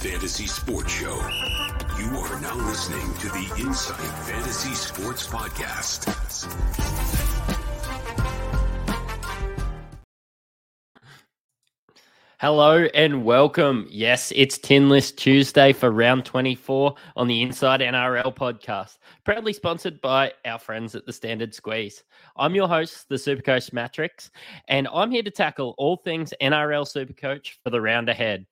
Fantasy Sports Show. You are now listening to the Insight Fantasy Sports Podcast. Hello and welcome. Yes, it's Tin List Tuesday for round 24 on the Insight NRL podcast, proudly sponsored by our friends at the Standard Squeeze. I'm your host, the Supercoach Mattrix, and I'm here to tackle all things NRL Supercoach for the round ahead.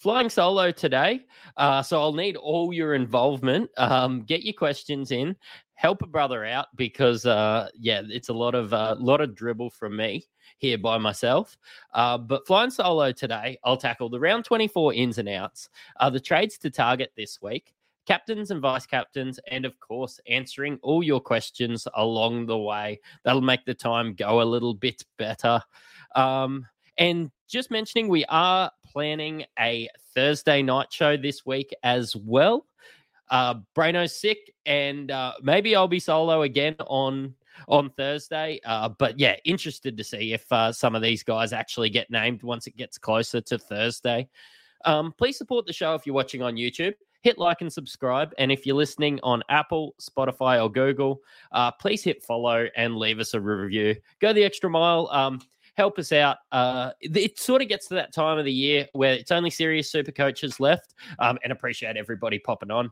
Flying solo today, uh, so I'll need all your involvement. Um, get your questions in, help a brother out because, uh, yeah, it's a lot of uh, lot of dribble from me here by myself. Uh, but flying solo today, I'll tackle the round 24 ins and outs, uh, the trades to target this week, captains and vice captains, and of course, answering all your questions along the way. That'll make the time go a little bit better. Um, and just mentioning, we are planning a Thursday night show this week as well. Uh, Braino's sick, and uh, maybe I'll be solo again on on Thursday. Uh, but yeah, interested to see if uh, some of these guys actually get named once it gets closer to Thursday. Um, please support the show if you're watching on YouTube. Hit like and subscribe. And if you're listening on Apple, Spotify, or Google, uh, please hit follow and leave us a review. Go the extra mile. Um, help us out. Uh, it sort of gets to that time of the year where it's only serious super coaches left, um, and appreciate everybody popping on.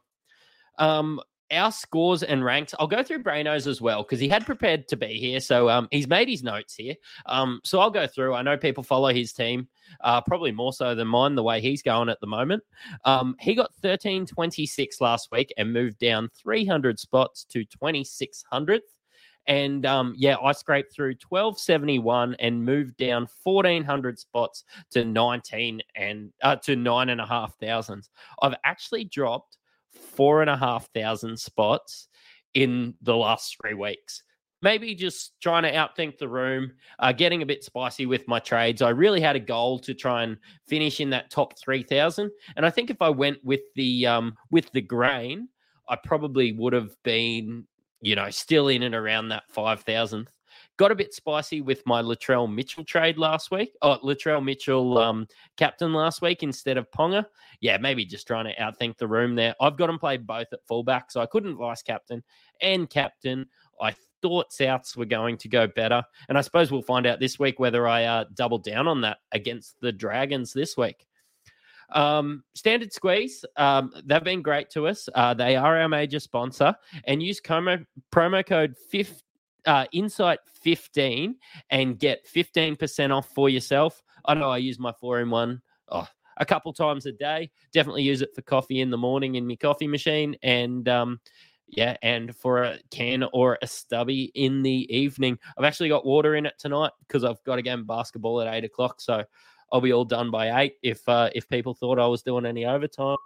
Um, our scores and ranks. I'll go through Braino's as well because he had prepared to be here. So um, he's made his notes here. Um, so I'll go through. I know people follow his team, uh, probably more so than mine, the way he's going at the moment. Um, he got 1326 last week and moved down 300 spots to 2600th. And um, yeah, I scraped through 1271 and moved down 1400 spots to 19 and uh, to nine and a half thousands. I've actually dropped four and a half thousand spots in the last three weeks. Maybe just trying to outthink the room, uh, getting a bit spicy with my trades. I really had a goal to try and finish in that top three thousand, and I think if I went with the um, with the grain, I probably would have been, you know, still in and around that five thousandth. Got a bit spicy with my Latrell Mitchell trade last week. Oh, Latrell Mitchell um, captain last week instead of Ponga. Yeah, maybe just trying to outthink the room there. I've got him played both at fullback, so I couldn't vice captain and captain. I thought Souths were going to go better, and I suppose we'll find out this week whether I uh, double down on that against the Dragons this week. Um, Standard Squeeze, um, they've been great to us. Uh, they are our major sponsor, and use promo, promo code 50 uh, Insight 15 and get 15% off for yourself. I know I use my four in one oh, a couple times a day. Definitely use it for coffee in the morning in my coffee machine. And um, yeah, and for a can or a stubby in the evening. I've actually got water in it tonight because I've got a game of basketball at eight o'clock. So I'll be all done by eight if uh, if people thought I was doing any overtime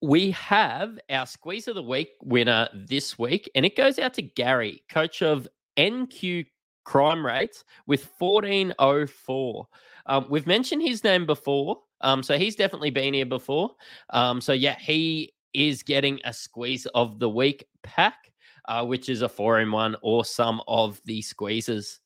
we have our squeeze of the week winner this week, and it goes out to Gary, coach of NQ crime rates with 1404. Um, we've mentioned his name before. Um, so he's definitely been here before. Um, so yeah, he is getting a squeeze of the week pack, uh, which is a four in one or some of the squeezes.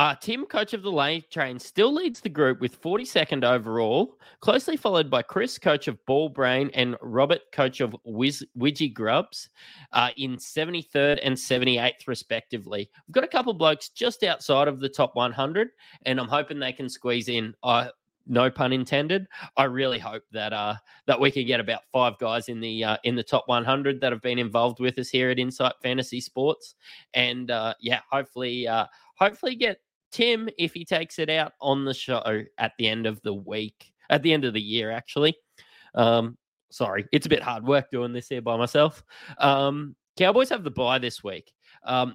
Uh, Tim, coach of the lane train, still leads the group with 42nd overall, closely followed by Chris, coach of Ball Brain, and Robert, coach of Widgie Grubs, uh, in 73rd and 78th, respectively. We've got a couple blokes just outside of the top 100, and I'm hoping they can squeeze in. Uh, no pun intended. I really hope that uh that we can get about five guys in the uh, in the top 100 that have been involved with us here at Insight Fantasy Sports, and uh, yeah, hopefully uh, hopefully get Tim if he takes it out on the show at the end of the week, at the end of the year, actually. Um, sorry, it's a bit hard work doing this here by myself. Um, Cowboys have the bye this week. Um,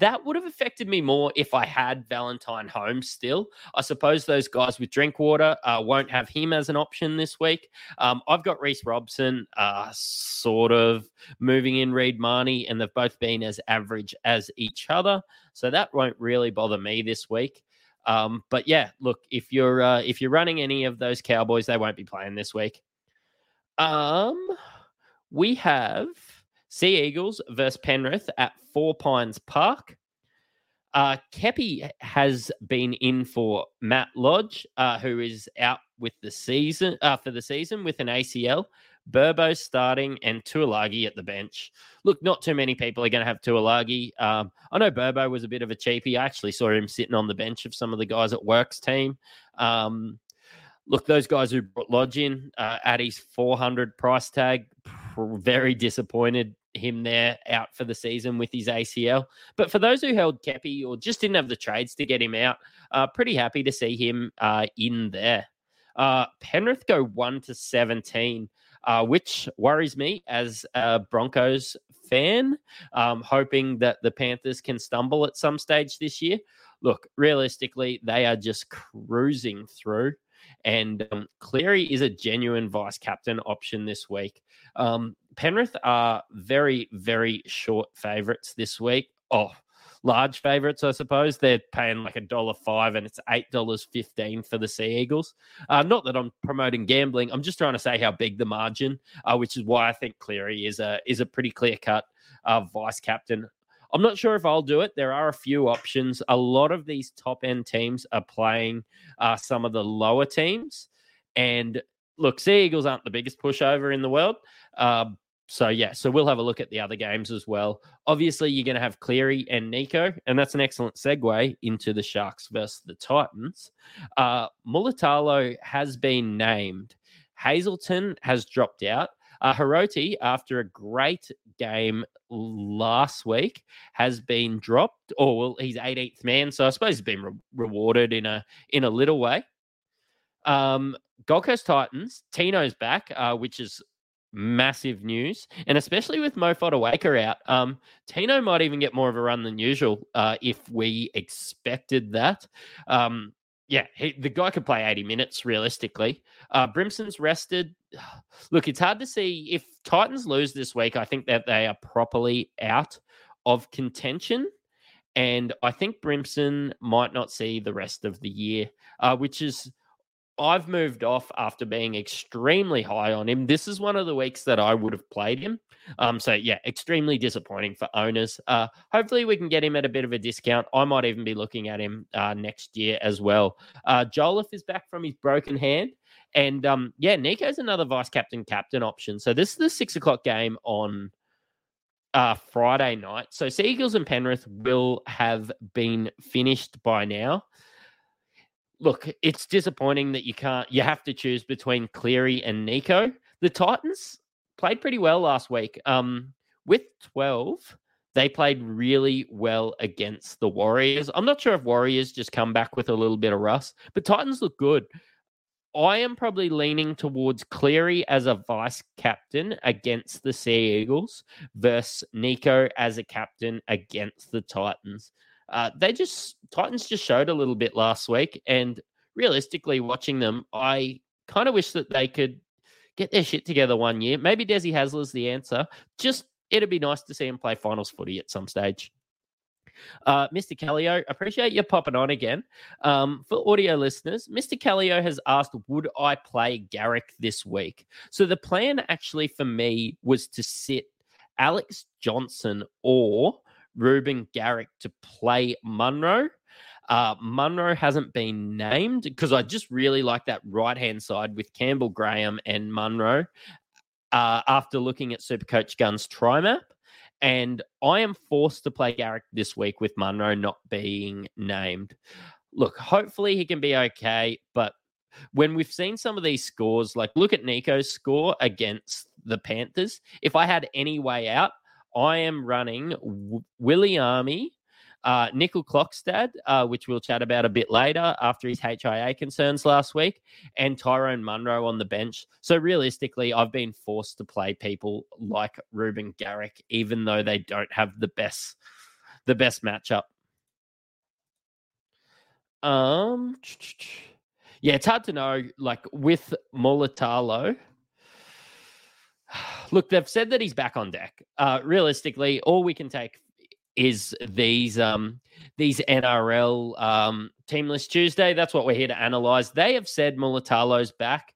that would have affected me more if I had Valentine Holmes still. I suppose those guys with Drinkwater uh, won't have him as an option this week. Um, I've got Reece Robson uh, sort of moving in Reed Mahoney, and they've both been as average as each other. So that won't really bother me this week. Um, but yeah, look, if you're uh, if you're running any of those Cowboys, they won't be playing this week. Um, we have Sea Eagles versus Penrith at Four Pines Park. Uh, Kepi has been in for Matt Lodge, uh, who is out with the season uh, for the season with an ACL. Burbo starting and Tuilagi at the bench. Look, not too many people are going to have Tuilagi. Um, I know Burbo was a bit of a cheapie. I actually saw him sitting on the bench of some of the guys at Works team. Um, look, those guys who brought Lodge in uh, at his 400 price tag, very disappointed him there out for the season with his ACL. But for those who held Kepi or just didn't have the trades to get him out, uh, pretty happy to see him uh, in there. Uh, Penrith go 1 to 17, uh, which worries me as a Broncos fan, um, hoping that the Panthers can stumble at some stage this year. Look, realistically, they are just cruising through. And um, Cleary is a genuine vice captain option this week. Um, Penrith are very, very short favourites this week. Oh, large favourites, I suppose. They're paying like a dollar five and it's eight dollars fifteen for the Sea Eagles. Uh, not that I'm promoting gambling. I'm just trying to say how big the margin, uh, which is why I think Cleary is a is a pretty clear cut uh, vice captain. I'm not sure if I'll do it. There are a few options. A lot of these top end teams are playing uh, some of the lower teams, and look, Sea Eagles aren't the biggest pushover in the world. So yeah, so we'll have a look at the other games as well. Obviously, you're going to have Cleary and Nicho, and that's an excellent segue into the Sharks versus the Titans. Uh, Mulitalo has been named. Hazelton has dropped out. Uh, Hiroti, after a great game last week, has been dropped. Or well, he's 18th man, so I suppose he's been re- rewarded in a in a little way. Um, Gold Coast Titans, Tino's back, uh, which is massive news, and especially with Mo Fotuaika out, um, Tino might even get more of a run than usual uh, if we expected that. Um, yeah, he, the guy could play 80 minutes realistically. Uh, Brimson's rested. Look, it's hard to see if Titans lose this week. I think that they are properly out of contention. And I think Brimson might not see the rest of the year, uh, which is I've moved off after being extremely high on him. This is one of the weeks that I would have played him. Um, so yeah, extremely disappointing for owners. Uh, hopefully we can get him at a bit of a discount. I might even be looking at him uh, next year as well. Uh, Jolliffe is back from his broken hand. And um, yeah, Nicho's another vice captain captain option. So this is the six o'clock game on uh, Friday night. So Seagulls and Penrith will have been finished by now look, it's disappointing that you can't. You have to choose between Cleary and Nicho. The Titans played pretty well last week. Um, with twelve, they played really well against the Warriors. I'm not sure if Warriors just come back with a little bit of rust, but Titans look good. I am probably leaning towards Cleary as a vice captain against the Sea Eagles versus Nicho as a captain against the Titans. Uh, they just Titans just showed a little bit last week, and realistically, watching them, I kind of wish that they could get their shit together one year. Maybe Desi Hasler's the answer. Just it'd be nice to see him play finals footy at some stage. Uh, Mr. Callio, appreciate you popping on again. Um, for audio listeners, Mr. Callio has asked, Would I play Garrick this week? So the plan actually for me was to sit Alex Johnson or Reuben Garrick to play Munro. Uh, Munro hasn't been named because I just really like that right hand side with Campbell Graham and Munro uh, after looking at Supercoach Gun's try map. And I am forced to play Garrick this week with Munro not being named. Look, hopefully he can be okay. But when we've seen some of these scores, like look at Nicho's score against the Panthers. If I had any way out, I am running w- Willie Army, uh, Nicoll-Klokstad, uh, which we'll chat about a bit later after his HIA concerns last week, and Tyrone Munro on the bench. So realistically, I've been forced to play people like Reuben Garrick, even though they don't have the best the best matchup. Um, yeah, it's hard to know. Like with Mulitalo, look, they've said that he's back on deck. Uh, realistically, all we can take is these um these NRL um teamless Tuesday. That's what we're here to analyze. They have said Mulitalo's back.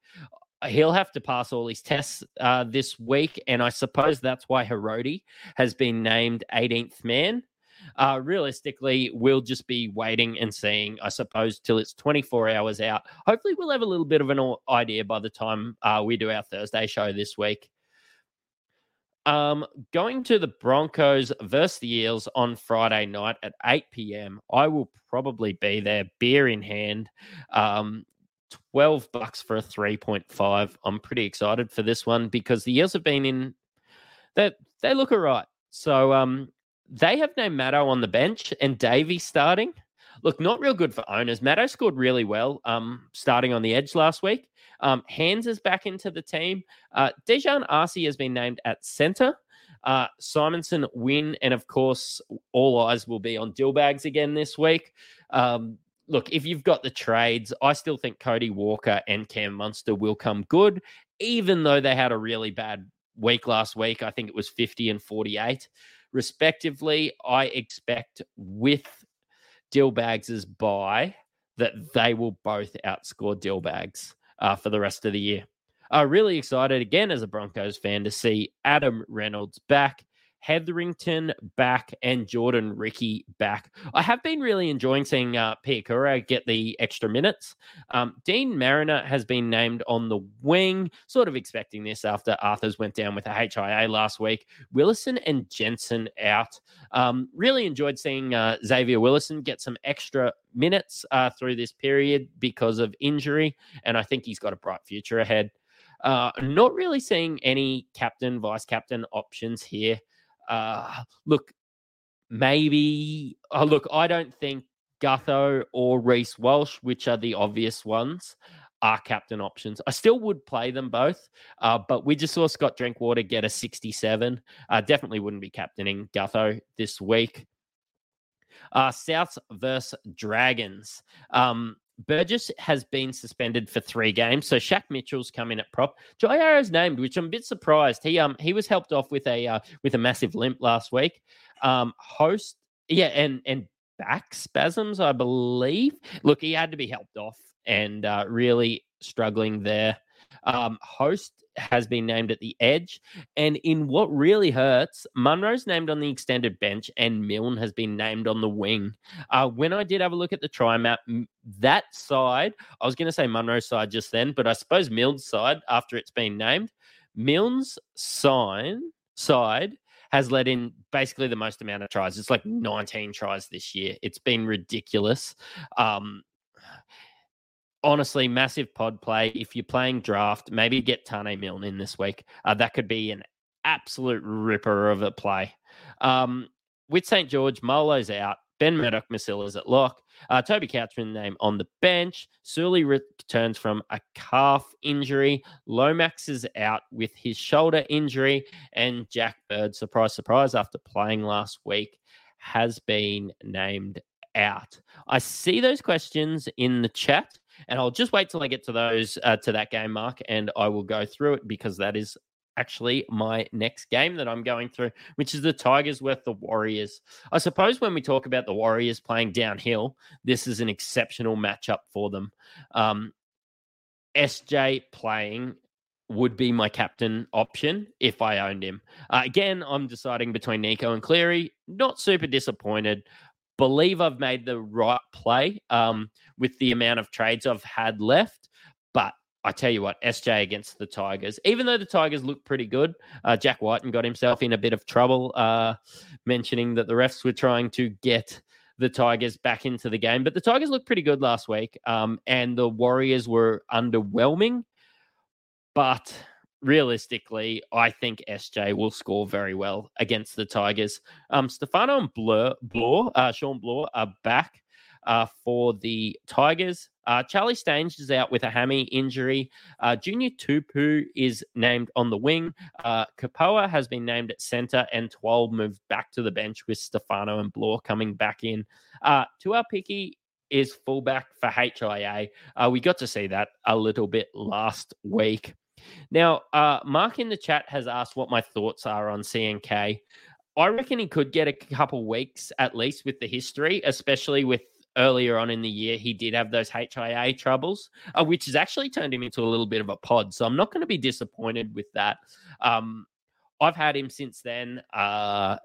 He'll have to pass all his tests uh, this week, and I suppose that's why Hiroti has been named 18th man. Uh, realistically, we'll just be waiting and seeing, I suppose, till it's 24 hours out. Hopefully, we'll have a little bit of an idea by the time uh, we do our Thursday show this week. Um, going to the Broncos versus the Eels on Friday night at 8 p.m. I will probably be there, beer in hand. Um, 12 bucks for a 3.5. I'm pretty excited for this one because the Eels have been in that they, they look all right. So um they have no Matto on the bench and Davey starting. Look, not real good for owners. Matto scored really well um starting on the edge last week. Um, Hands is back into the team. Uh, Dejan Arce has been named at center. Uh, Simonsson win, and of course, all eyes will be on Dillbags again this week. Um, look, if you've got the trades, I still think Cody Walker and Cam Munster will come good, even though they had a really bad week last week. I think it was 50 and 48, respectively. I expect with Dillbags' buy that they will both outscore Dillbags uh, for the rest of the year. Uh, really excited again as a Broncos fan to see Adam Reynolds back, Hetherington back, and Jordan Riki back. I have been really enjoying seeing uh, Piakura get the extra minutes. Um, Deine Mariner has been named on the wing, sort of expecting this after Arthars went down with a HIA last week. Willison and Jensen out. Um, really enjoyed seeing uh, Xavier Willison get some extra minutes uh, through this period because of injury, and I think he's got a bright future ahead. Uh, not really seeing any captain, vice captain options here. Uh, look, maybe. Oh, look, I don't think Gutho or Reece Walsh, which are the obvious ones, are captain options. I still would play them both, uh, but we just saw Scott Drinkwater get a 67. Uh, definitely wouldn't be captaining Gutho this week. Uh, Souths versus Dragons. Um, Burgess has been suspended for three games, so Shaq Mitchell's come in at prop. Jai Arrow's named, which I'm a bit surprised. He um he was helped off with a uh, with a massive limp last week. Um, host, yeah, and and back spasms, I believe. Look, he had to be helped off, and uh, really struggling there. Um, host has been named at the edge. And in what really hurts, Munro's named on the extended bench and Milne has been named on the wing. Uh, when I did have a look at the try map, that side, I was going to say Munro's side just then, but I suppose Milne's side, after it's been named, Milne's sign side has let in basically the most amount of tries. It's like 19 tries this year. It's been ridiculous. Um, honestly, massive pod play. If you're playing draft, maybe get Taane Milne in this week. Uh, that could be an absolute ripper of a play. Um, with St. George, Molo's out. Ben Murdoch Masila's at lock. Uh, Toby Couchman name on the bench. Suli returns from a calf injury. Lomax is out with his shoulder injury. And Jack Bird, surprise, surprise, after playing last week, has been named out. I see those questions in the chat. And I'll just wait till I get to those uh, to that game, Mark, and I will go through it because that is actually my next game that I'm going through, which is the Tigers with the Warriors. I suppose when we talk about the Warriors playing downhill, this is an exceptional matchup for them. Um, SJ playing would be my captain option if I owned him. Uh, again, I'm deciding between Nicho and Cleary. Not super disappointed. Believe I've made the right play um, with the amount of trades I've had left. But I tell you what, SJ against the Tigers, even though the Tigers look pretty good, uh, Jack Wighton got himself in a bit of trouble, uh, mentioning that the refs were trying to get the Tigers back into the game. But the Tigers looked pretty good last week, um, and the Warriors were underwhelming. But realistically, I think SJ will score very well against the Tigers. Um, Stefano and Blur, uh, Shawn Blore are back uh, for the Tigers. Uh, Charlie Staines is out with a hammy injury. Uh, Junior Tupu is named on the wing. Uh, Kepaoa has been named at centre, and 12 moved back to the bench with Stefano and Blore coming back in. Uh, Tuaupiki is fullback for HIA. Uh, we got to see that a little bit last week. Now, uh, Mark in the chat has asked what my thoughts are on CNK. I reckon he could get a couple weeks at least with the history, especially with earlier on in the year, he did have those HIA troubles, uh, which has actually turned him into a little bit of a pod. So I'm not going to be disappointed with that. Um, I've had him since then. Uh,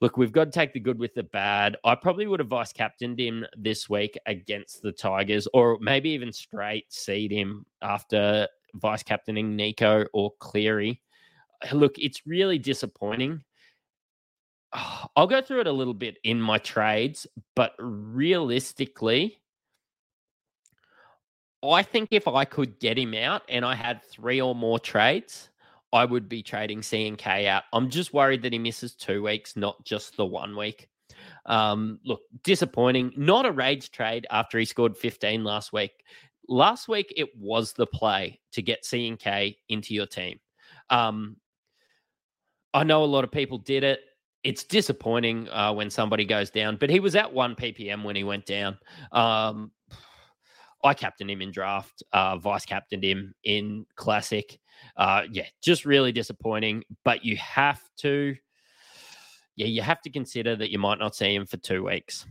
look, we've got to take the good with the bad. I probably would have vice captained him this week against the Tigers, or maybe even straight seed him after vice captaining Nicho or Cleary. Look, it's really disappointing I'll go through it a little bit in my trades, but realistically, I think if I could get him out and I had three or more trades, I would be trading CNK out. I'm just worried that he misses two weeks, not just the one week. Um, look, disappointing. Not a rage trade after he scored 15 last week. Last week, it was the play to get CNK into your team. Um, I know a lot of people did it it's disappointing uh, when somebody goes down, but he was at one ppm when he went down. Um, I captained him in draft, uh, vice captained him in classic. Uh, yeah, just really disappointing. But you have to, yeah, you have to consider that you might not see him for two weeks.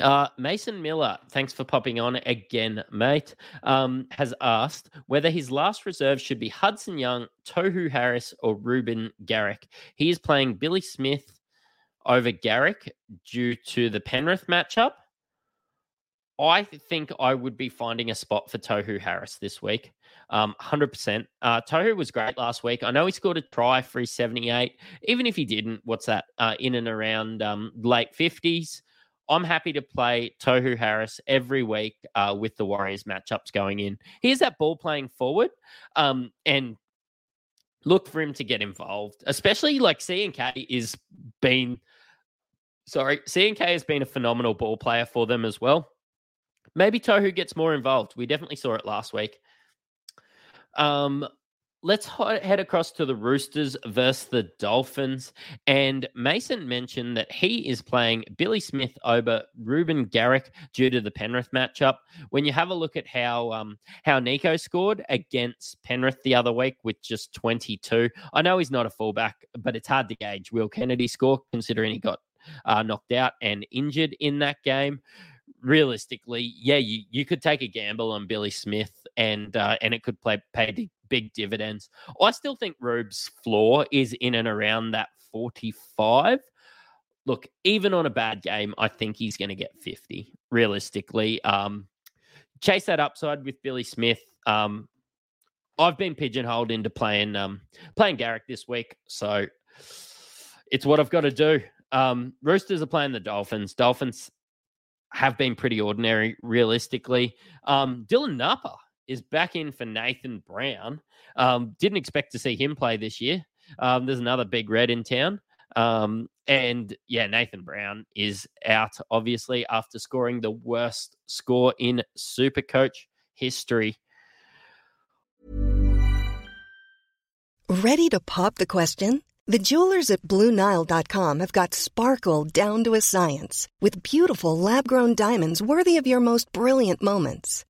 Uh, Mason Miller, thanks for popping on again, mate. Um, has asked whether his last reserve should be Hudson Young, Tohu Harris, or Reuben Garrick. He is playing Billy Smith over Garrick due to the Penrith matchup. I think I would be finding a spot for Tohu Harris this week. Um, 100%. Uh, Tohu was great last week. I know he scored a try for his 78. Even if he didn't, what's that? Uh, in and around um, late 50s. I'm happy to play Tohu Harris every week uh, with the Warriors matchups going in. Here's that ball playing forward, um, and look for him to get involved, especially like CNK is been. Sorry, CNK has been a phenomenal ball player for them as well. Maybe Tohu gets more involved. We definitely saw it last week. Um, let's head across to the Roosters versus the Dolphins. And Mason mentioned that he is playing Billy Smith over Reuben Garrick due to the Penrith matchup. When you have a look at how um, how Nicho scored against Penrith the other week with just 22, I know he's not a fullback, but it's hard to gauge Will Kennedy score considering he got uh, knocked out and injured in that game realistically, yeah, you, you could take a gamble on Billy Smith and uh, and it could play pay big dividends. I still think Rube's floor is in and around that 45. Look, even on a bad game, I think he's going to get 50 realistically. Um, chase that upside with Billy Smith. Um, I've been pigeonholed into playing um, playing Garrick this week, so it's what I've got to do. Um, Roosters are playing the Dolphins. Dolphins have been pretty ordinary, realistically. Um, Dylan Napa is back in for Nathan Brown. Um, didn't expect to see him play this year. Um, there's another big red in town. Um, and yeah, Nathan Brown is out, obviously, after scoring the worst score in Super Coach history. Ready to pop the question? The jewelers at Bluenile.com have got sparkle down to a science with beautiful lab grown diamonds worthy of your most brilliant moments.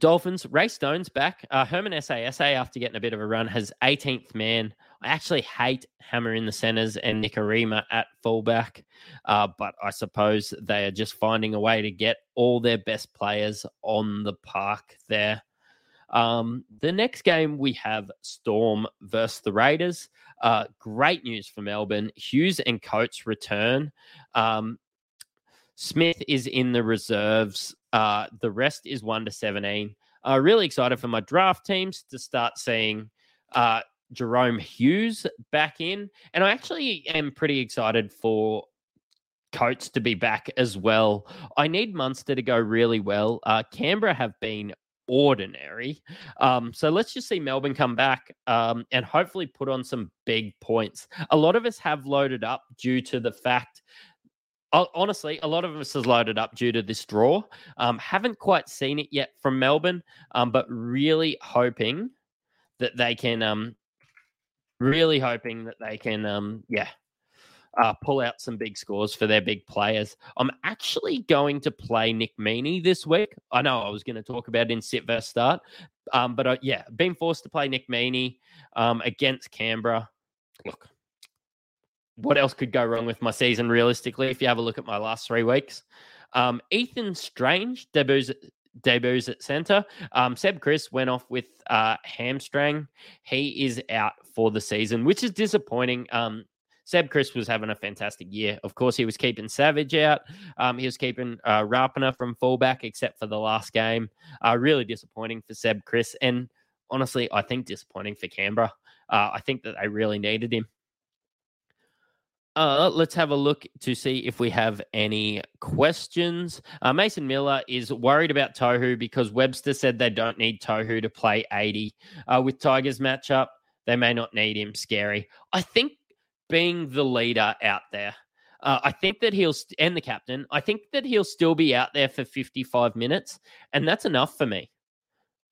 Dolphins, Ray Stone's back. Uh, Herman SASA, after getting a bit of a run, has 18th man. I actually hate Hammer in the centers and Nikorima at fullback, uh, but I suppose they are just finding a way to get all their best players on the park there. Um, the next game we have Storm versus the Raiders. Uh, great news for Melbourne. Hughes and Coates return. Um, Smith is in the reserves. Uh, the rest is one to seventeen. Uh, really excited for my draft teams to start seeing uh, Jahrome Hughes back in, and I actually am pretty excited for Coates to be back as well. I need Munster to go really well. Uh, Canberra have been ordinary. Um, so let's just see Melbourne come back um, and hopefully put on some big points. A lot of us have loaded up due to the fact. Honestly, a lot of us has loaded up due to this draw. Um, haven't quite seen it yet from Melbourne, um, but really hoping that they can, um, really hoping that they can, um, yeah, uh, pull out some big scores for their big players. I'm actually going to play Nick Meaney this week. I know I was going to talk about in sit versus start, um, but uh, yeah, being forced to play Nick Meaney um, against Canberra. Look, what else could go wrong with my season realistically? If you have a look at my last three weeks, um, Ethan Strange debuts debuts at center. Um, Seb Kris went off with uh, hamstring. He is out for the season, which is disappointing. Um, Seb Kris was having a fantastic year. Of course, he was keeping Savage out. Um, he was keeping uh, Rapana from fullback, except for the last game. Uh, really disappointing for Seb Kris. And honestly, I think disappointing for Canberra. Uh, I think that they really needed him. Uh, let's have a look to see if we have any questions. Uh, Mason Miller is worried about Tohu because Webster said they don't need Tohu to play 80. Uh, with Tigers matchup, they may not need him. Scary. I think being the leader out there. Uh, I think that he'll st- and the captain. I think that he'll still be out there for 55 minutes, and that's enough for me.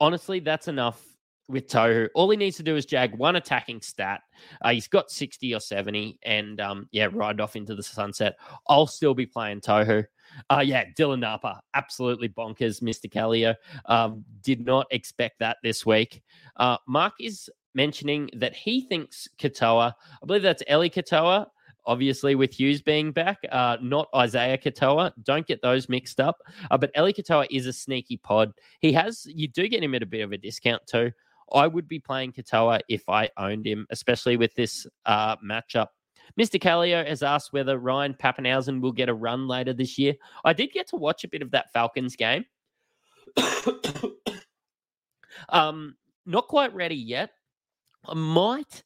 Honestly, that's enough with Tohu. All he needs to do is jag one attacking stat. Uh, he's got 60 or 70, and um, yeah, ride off into the sunset. I'll still be playing Tohu. Uh, yeah, Dylan Napa, absolutely bonkers, Mr. Callio. Um, did not expect that this week. Uh, Mark is mentioning that he thinks Katoa, I believe that's Eli Katoa, obviously with Hughes being back, uh, not Isaiah Katoa. Don't get those mixed up. Uh, but Eli Katoa is a sneaky pod. He has, you do get him at a bit of a discount too. I would be playing Katoa if I owned him, especially with this uh, matchup. Mr. Callio has asked whether Ryan Papenhuyzen will get a run later this year. I did get to watch a bit of that Falcons game. um, not quite ready yet. I might,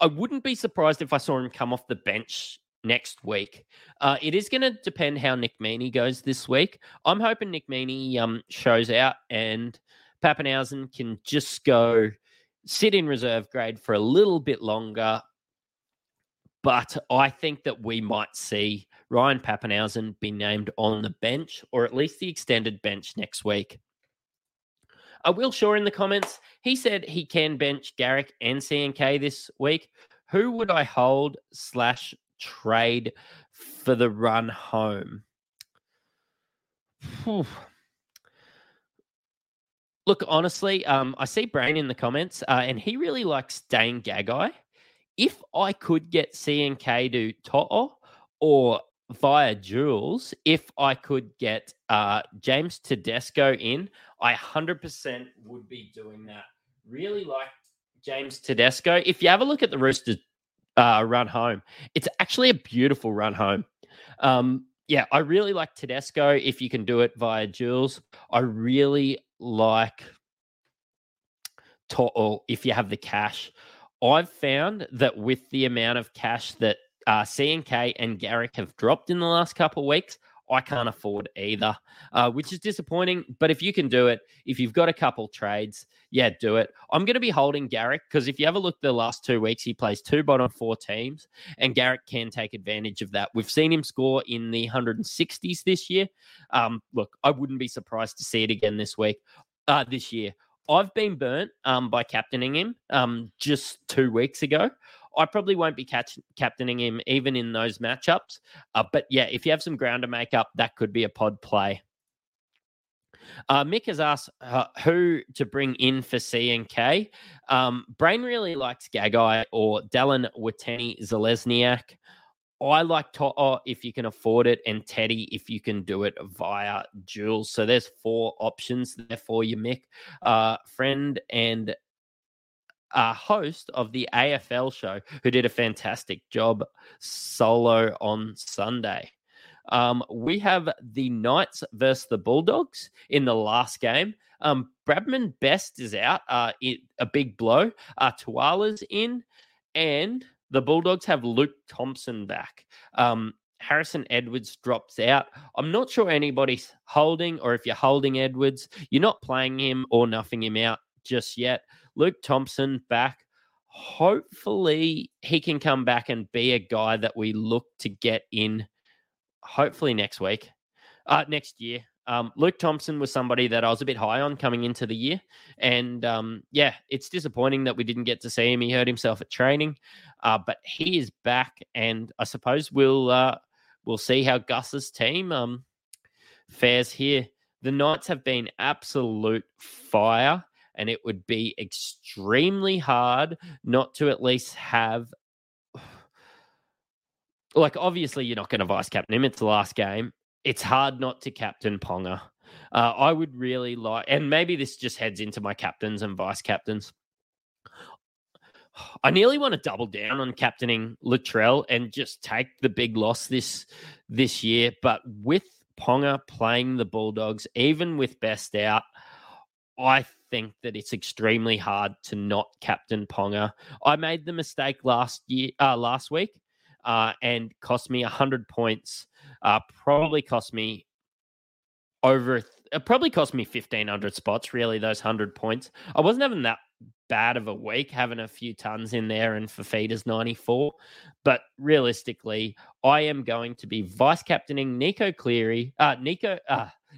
I wouldn't be surprised if I saw him come off the bench next week. Uh, it is going to depend how Nick Meaney goes this week. I'm hoping Nick Meaney um, shows out and Papenhuyzen can just go sit in reserve grade for a little bit longer. But I think that we might see Ryan Papenhuyzen be named on the bench or at least the extended bench next week. Uh, Will Shaw in the comments, he said he can bench Garrick and CNK this week. Who would I hold slash trade for the run home? Whew. Look, honestly, um, I see Brain in the comments, uh, and he really likes Dane Gagai. If I could get CNK to To'o or via Jules, if I could get uh, James Tedesco in, I 100% would be doing that. Really like James Tedesco. If you have a look at the Roosters uh, run home. It's actually a beautiful run home. Um, yeah, I really like Tedesco if you can do it via Jules. I really like to- or if you have the cash. I've found that with the amount of cash that uh, CNK and Garrick have dropped in the last couple of weeks, I can't afford either, uh, which is disappointing. But if you can do it, if you've got a couple trades, yeah, do it. I'm going to be holding Garrick because if you have a look the last two weeks, he plays two bottom four teams, and Garrick can take advantage of that. We've seen him score in the 160s this year. Um, look, I wouldn't be surprised to see it again this week, uh, this year. I've been burnt um, by captaining him um, just two weeks ago. I probably won't be catch- captaining him even in those matchups. Uh, but yeah, if you have some ground to make up, that could be a pod play. Uh, Mick has asked uh, who to bring in for C and K. Um, Brain really likes Gagai or Dallin Watene-Zelezniak. I like To'o if you can afford it, and Teddy if you can do it via Jules. So there's four options there for you, Mick. Uh, friend and uh, host of the AFL show who did a fantastic job solo on Sunday. Um, we have the Knights versus the Bulldogs in the last game. Um, Bradman Best is out, uh, it, a big blow. Uh, Tuala's in, and the Bulldogs have Luke Thompson back. Um, Harrison Edwards drops out. I'm not sure anybody's holding, or if you're holding Edwards, you're not playing him or nothing him out just yet. Luke Thompson back. Hopefully, he can come back and be a guy that we look to get in. Hopefully next week, uh, next year. Um, Luke Thompson was somebody that I was a bit high on coming into the year, and um, yeah, it's disappointing that we didn't get to see him. He hurt himself at training, uh, but he is back, and I suppose we'll uh, we'll see how Gus's team um, fares here. The Knights have been absolute fire and it would be extremely hard not to at least have like obviously you're not going to vice captain him it's the last game it's hard not to captain ponga uh, i would really like and maybe this just heads into my captains and vice captains I nearly want to double down on captaining Latrell and just take the big loss this this year. But with Ponga playing the Bulldogs, even with best out, I think that it's extremely hard to not captain Ponga. I made the mistake last year, uh, last week, uh, and cost me hundred points. Uh, probably cost me over. It probably cost me fifteen hundred spots. Really, those hundred points. I wasn't having that bad of a week, having a few tons in there, and Fifita's ninety four. But realistically, I am going to be vice captaining Nicho Cleary. Uh, Nicho.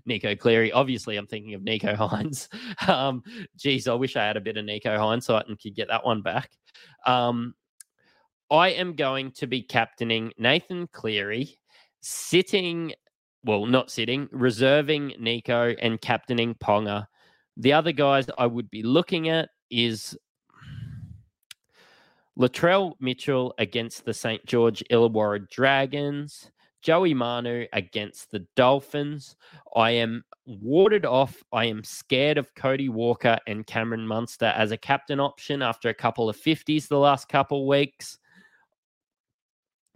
Nicho Cleary. Obviously, I'm thinking of Nicho Hynes. Um, geez, I wish I had a bit of Nicho hindsight and could get that one back. Um, I am going to be captaining Nathan Cleary, sitting, well, not sitting, reserving Nicho and captaining Ponga. The other guys I would be looking at is Latrell Mitchell against the St. George Illawarra Dragons. Joey Manu against the Dolphins. I am warded off. I am scared of Cody Walker and Cameron Munster as a captain option after a couple of 50s the last couple weeks.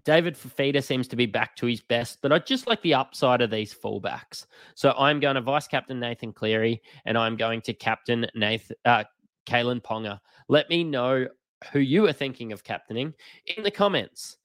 David Fifita seems to be back to his best, but I just like the upside of these fullbacks. So I'm going to vice captain Nathan Cleary and I'm going to captain Nathan uh, Kalyn Ponga. Let me know who you are thinking of captaining in the comments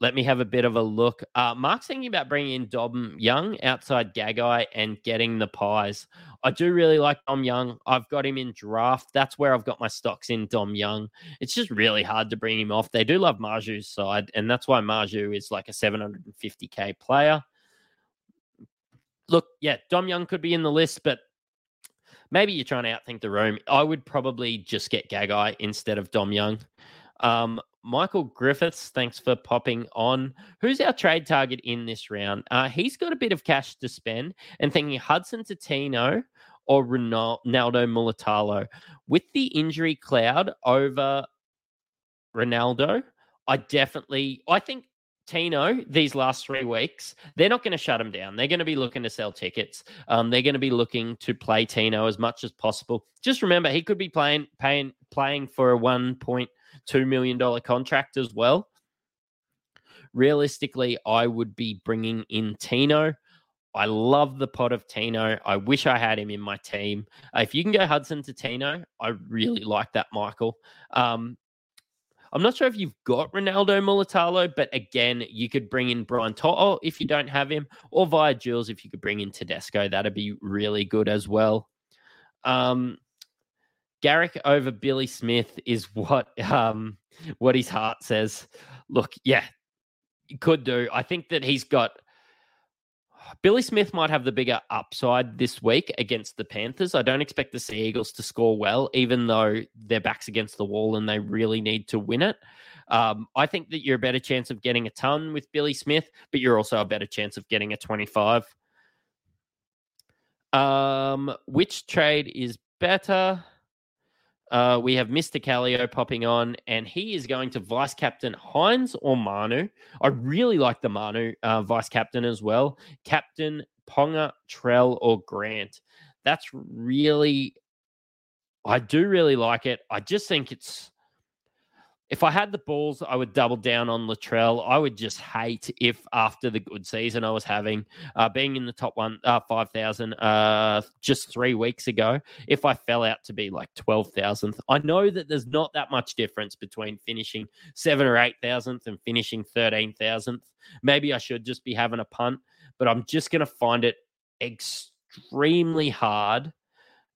let me have a bit of a look. Uh, Mark's thinking about bringing in Dom Young outside Gagai and getting the pies. I do really like Dom Young. I've got him in draft. That's where I've got my stocks in Dom Young. It's just really hard to bring him off. They do love Maju's side, and that's why Maju is like a 750k player. Look, yeah, Dom Young could be in the list, but maybe you're trying to outthink the room. I would probably just get Gagai instead of Dom Young. Um, Michael Griffiths, thanks for popping on. Who's our trade target in this round? Uh, he's got a bit of cash to spend and thinking Hudson Tatino or Ronaldo Mulitalo. With the injury cloud over Ronaldo, I definitely, I think Tino these last three weeks, they're not going to shut him down. They're going to be looking to sell tickets. Um, they're going to be looking to play Tino as much as possible. Just remember, he could be playing paying playing for a one point $2 million contract as well. Realistically, I would be bringing in Tino. I love the pot of Tino. I wish I had him in my team. Uh, if you can go Hudson to Tino, I really like that, Michael. Um, I'm not sure if you've got Ronaldo Mulitalo, but again, you could bring in Brian To'o if you don't have him, or via Jules if you could bring in Tedesco. That'd be really good as well. Um, Garrick over Billy Smith is what um, what his heart says. Look, yeah, could do. I think that he's got Billy Smith might have the bigger upside this week against the Panthers. I don't expect the Sea Eagles to score well, even though their backs against the wall and they really need to win it. Um, I think that you're a better chance of getting a ton with Billy Smith, but you're also a better chance of getting a 25. Um, which trade is better? Uh, we have Mr. Callio popping on, and he is going to vice captain Hynes or Manu. I really like the Manu uh, vice captain as well. Captain Ponga, Trell, or Grant. That's really, I do really like it. I just think it's if I had the balls, I would double down on Latrell. I would just hate if after the good season I was having, uh, being in the top one uh, five thousand uh, just three weeks ago, if I fell out to be like twelve thousandth. I know that there's not that much difference between finishing seven or eight thousandth and finishing thirteen thousandth. Maybe I should just be having a punt, but I'm just going to find it extremely hard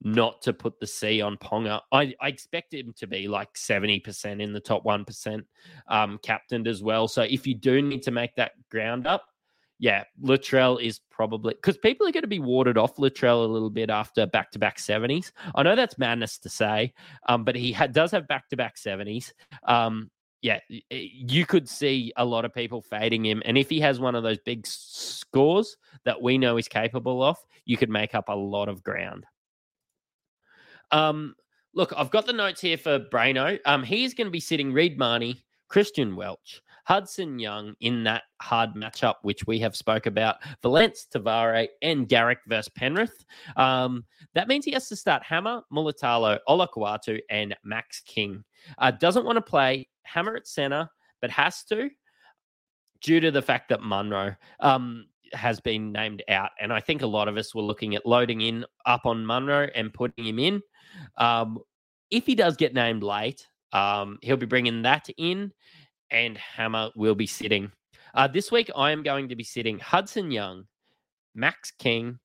not to put the C on Ponga. I, I expect him to be like 70% in the top 1% um, captained as well. So if you do need to make that ground up, yeah, Latrell is probably because people are going to be warded off Latrell a little bit after back to back 70s. I know that's madness to say, um, but he ha- does have back to back 70s. Um, yeah, you could see a lot of people fading him. And if he has one of those big scores that we know he's capable of, you could make up a lot of ground. Um, look, I've got the notes here for Braino. Um, he's going to be sitting Reed Mahoney, Christian Welch, Hudson Young in that hard matchup, which we have spoke about, Valence, Tavare, and Garrick versus Penrith. Um, that means he has to start Hammer, Mulitalo, Olakau'atu, and Max King. Uh, doesn't want to play Hammer at center, but has to due to the fact that Munro. Um, has been named out. And I think a lot of us were looking at loading in up on Munro and putting him in. Um, if he does get named late, um, he'll be bringing that in, and Hammer will be sitting. Uh, this week, I am going to be sitting Hudson Young, Max King,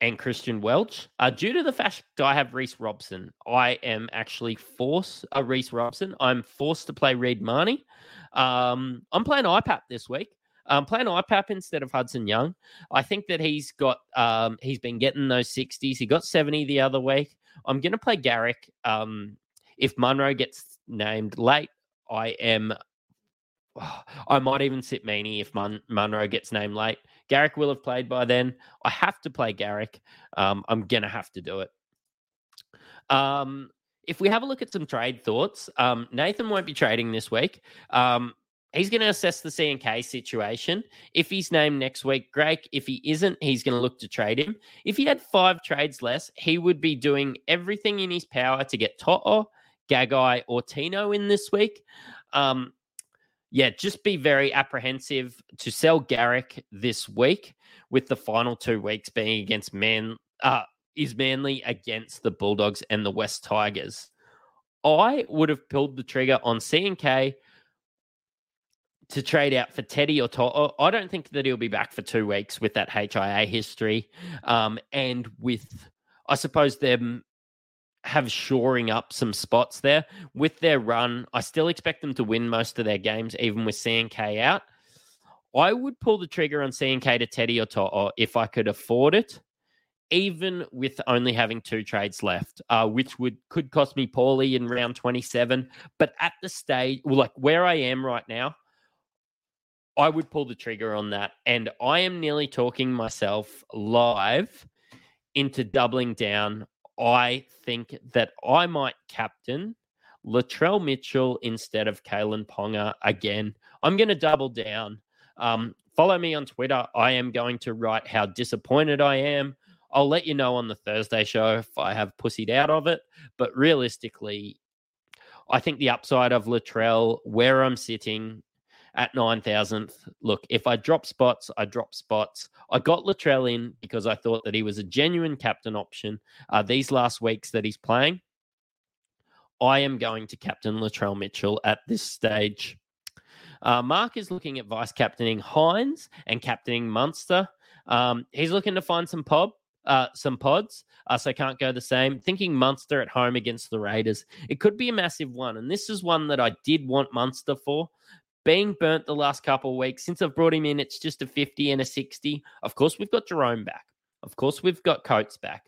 and Christian Welch. Uh, due to the fact I have Reece Robson, I am actually forced a uh, Reece Robson. I'm forced to play Reed Mahoney. Um, I'm playing IPAP this week. I'm playing IPAP instead of Hudson Young. I think that he's got um, he's been getting those 60s. He got 70 the other week. I'm going to play Garrick. Um, if Munro gets named late, I am. Oh, I might even sit Meaney if Mun- Munro gets named late. Garrick will have played by then. I have to play Garrick. Um, I'm going to have to do it. Um, if we have a look at some trade thoughts, um, Nathan won't be trading this week. Um, he's going to assess the C&K situation. If he's named next week, great. If he isn't, he's going to look to trade him. If he had five trades less, he would be doing everything in his power to get To'o, Gagai, or Tino in this week. Um, yeah, just be very apprehensive to sell Garrick this week, with the final two weeks being against Man. Uh, is Manly against the Bulldogs and the West Tigers? I would have pulled the trigger on C&K to trade out for Teddy or To'o. I don't think that he'll be back for two weeks with that HIA history. Um, and with, I suppose, them have shoring up some spots there with their run. I still expect them to win most of their games, even with C&K out. I would pull the trigger on C&K to Teddy or To'o if I could afford it, even with only having two trades left, uh, which would could cost me poorly in round 27. But at the stage, well, like where I am right now, I would pull the trigger on that. And I am nearly talking myself live into doubling down. I think that I might captain Latrell Mitchell instead of Kalyn Ponga again. I'm going to double down. Um, follow me on Twitter. I am going to write how disappointed I am. I'll let you know on the Thursday show if I have pussied out of it. But realistically, I think the upside of Latrell, where I'm sitting at 9,000th, look, if I drop spots, I drop spots. I got Latrell in because I thought that he was a genuine captain option uh, these last weeks that he's playing. I am going to captain Latrell Mitchell at this stage. Uh, Mark is looking at vice captaining Hynes and captaining Munster. Um, he's looking to find some pod, uh, some pods, uh, so can't go the same. Thinking Munster at home against the Raiders, it could be a massive one, and this is one that I did want Munster for. Being burnt the last couple of weeks since I've brought him in, it's just a 50 and a 60. Of course, we've got Jahrome back. Of course, we've got Coates back.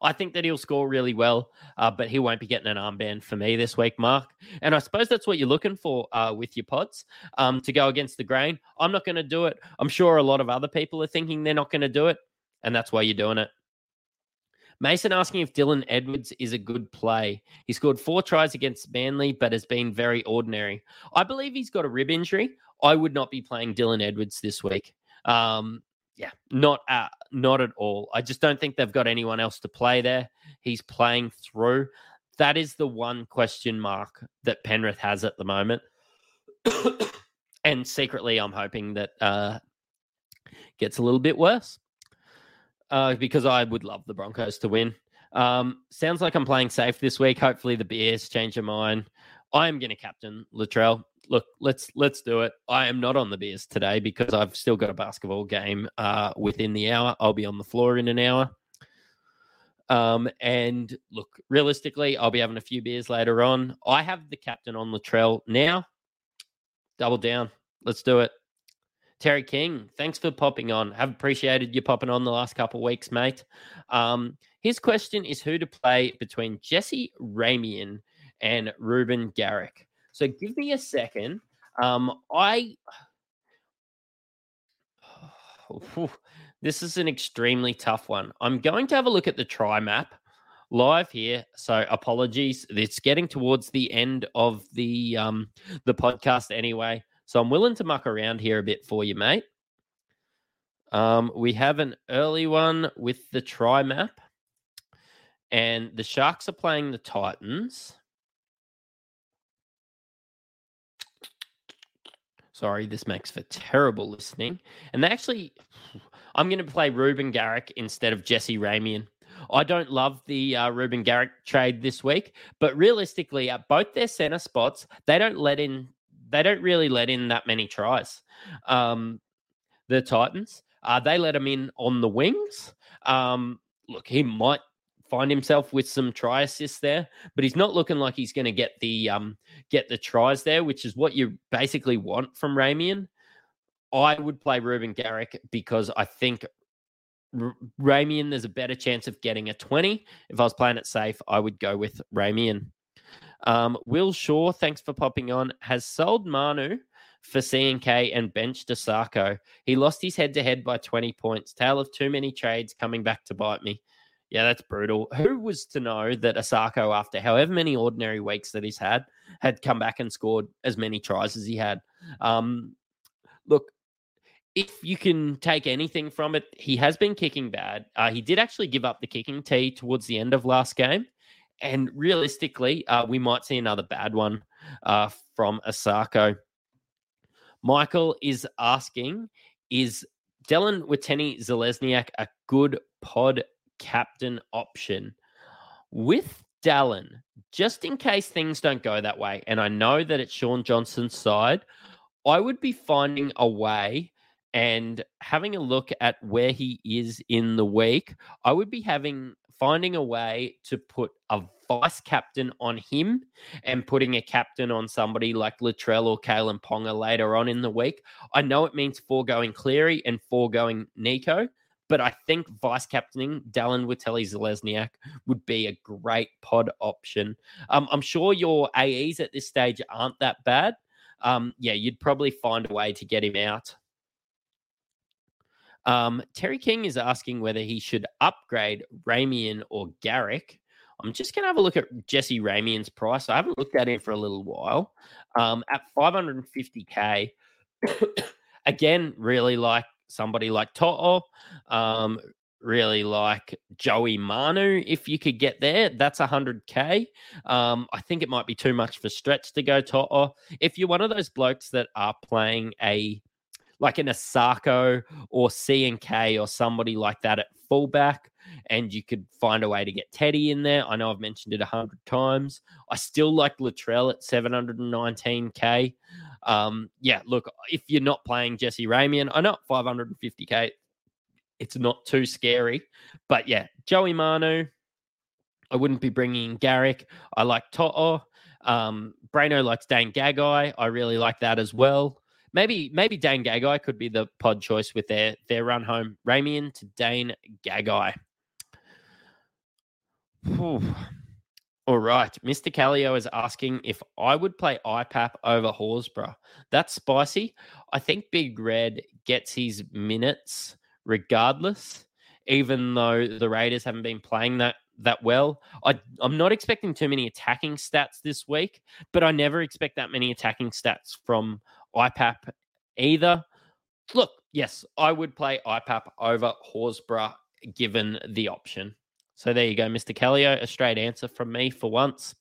I think that he'll score really well, uh, but he won't be getting an armband for me this week, Mark. And I suppose that's what you're looking for uh, with your pods um, to go against the grain. I'm not going to do it. I'm sure a lot of other people are thinking they're not going to do it, and that's why you're doing it. Mason asking if Dylan Edwards is a good play. He scored four tries against Manly, but has been very ordinary. I believe he's got a rib injury. I would not be playing Dylan Edwards this week. Um, yeah, not at, not at all. I just don't think they've got anyone else to play there. He's playing through. That is the one question mark that Penrith has at the moment. and secretly, I'm hoping that uh, gets a little bit worse uh, because I would love the Broncos to win. Um, sounds like I'm playing safe this week. Hopefully, the Bears change their mind. I am going to captain Latrell look, let's let's do it. I am not on the Bears today because I've still got a basketball game uh, within the hour. I'll be on the floor in an hour. Um, and look, realistically, I'll be having a few beers later on. I have the captain on Latrell now. Double down. Let's do it. Terry King, thanks for popping on. Have appreciated you popping on the last couple of weeks, mate. Um, his question is who to play between Jesse Ramien and Reuben Garrick. So give me a second. Um, I this is an extremely tough one. I'm going to have a look at the try map live here. So apologies. It's getting towards the end of the um the podcast anyway. So I'm willing to muck around here a bit for you, mate. Um, we have an early one with the try map, and the Sharks are playing the Titans. Sorry, this makes for terrible listening. And they actually, I'm going to play Reuben Garrick instead of Jesse Ramien. I don't love the uh, Reuben Garrick trade this week, but realistically, at both their center spots, they don't let in. They don't really let in that many tries. Um, the Titans, uh, they let him in on the wings. Um, look, he might find himself with some try assists there, but he's not looking like he's going to get the um get the tries there, which is what you basically want from Ramien. I would play Reuben Garrick because I think R- Ramien there's a better chance of getting a 20. If I was playing it safe, I would go with Ramien. Um, Will Shaw, thanks for popping on, has sold Manu for CNK and benched Isaako. He lost his head to head by 20 points. Tale of too many trades coming back to bite me. Yeah, that's brutal. Who was to know that Isaako, after however many ordinary weeks that he's had, had come back and scored as many tries as he had? Um, look, if you can take anything from it, he has been kicking bad. Uh, he did actually give up the kicking tee towards the end of last game. And realistically, uh, we might see another bad one uh, from Isaako. Michael is asking, is Dallin Watene-Zelezniak a good pod captain option with Dallin, just in case things don't go that way. And I know that it's Shaun Johnson's side. I would be finding a way and having a look at where he is in the week. I would be having finding a way to put a vice captain on him and putting a captain on somebody like Latrell or Kalyn Ponga later on in the week. I know it means foregoing Cleary and foregoing Nicho, but I think vice captaining Dallin Watene-Zelezniak would be a great pod option. Um, I'm sure your AEs at this stage aren't that bad. Um, yeah, you'd probably find a way to get him out. Um, Terry King is asking whether he should upgrade Ramien or Garrick. I'm just going to have a look at Jesse Ramien's price. I haven't looked at it for a little while. Um, at 550k, again, really like somebody like To'o. Um, really like Joey Manu if you could get there. That's 100K. Um, I think it might be too much for stretch to go To'o. If you're one of those blokes that are playing a like an Isaako or C and K or somebody like that at fullback, and you could find a way to get Teddy in there. I know I've mentioned it a hundred times. I still like Latrell at 719k. Um, yeah, look, if you're not playing Jesse Ramien, I know 550k it's not too scary. But yeah, Joey Manu. I wouldn't be bringing Garrick. I like To'o. Um, Braino likes Dane Gagai. I really like that as well. Maybe maybe Dane Gagai could be the pod choice with their their run home. Ramien to Dane Gagai. Whew. All right. Mr. Callio is asking if I would play IPAP over Horsburgh. That's spicy. I think Big Red gets his minutes regardless, even though the Raiders haven't been playing that that well. I, I'm not expecting too many attacking stats this week, but I never expect that many attacking stats from IPAP either. Look, yes, I would play IPAP over Horsburgh given the option. So there you go, Mr. Callio. A straight answer from me for once.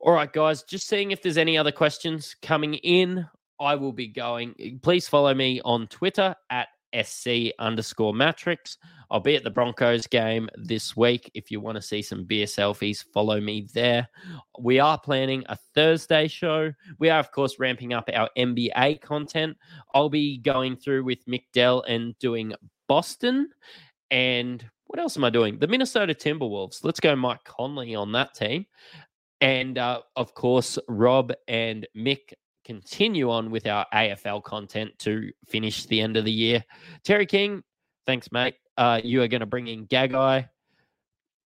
All right, guys, just seeing if there's any other questions coming in. I will be going. Please follow me on Twitter at SC underscore Mattrix. I'll be at the Broncos game this week. If you want to see some beer selfies, follow me there. We are planning a Thursday show. We are, of course, ramping up our NBA content. I'll be going through with Mick Dell and doing Boston. And what else am I doing? The Minnesota Timberwolves. Let's go Mike Conley on that team. And uh, of course, Rob and Mick continue on with our AFL content to finish the end of the year. Terry King, thanks, mate. Uh, you are going to bring in Gagai.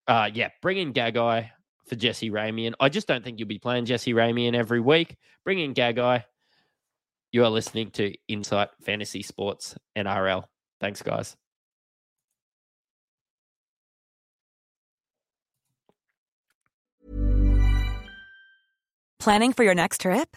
Uh, yeah, bring in Gagai for Jesse Ramien. I just don't think you'll be playing Jesse Ramien every week. Bring in Gagai. You are listening to Insight Fantasy Sports NRL. Thanks, guys. Planning for your next trip?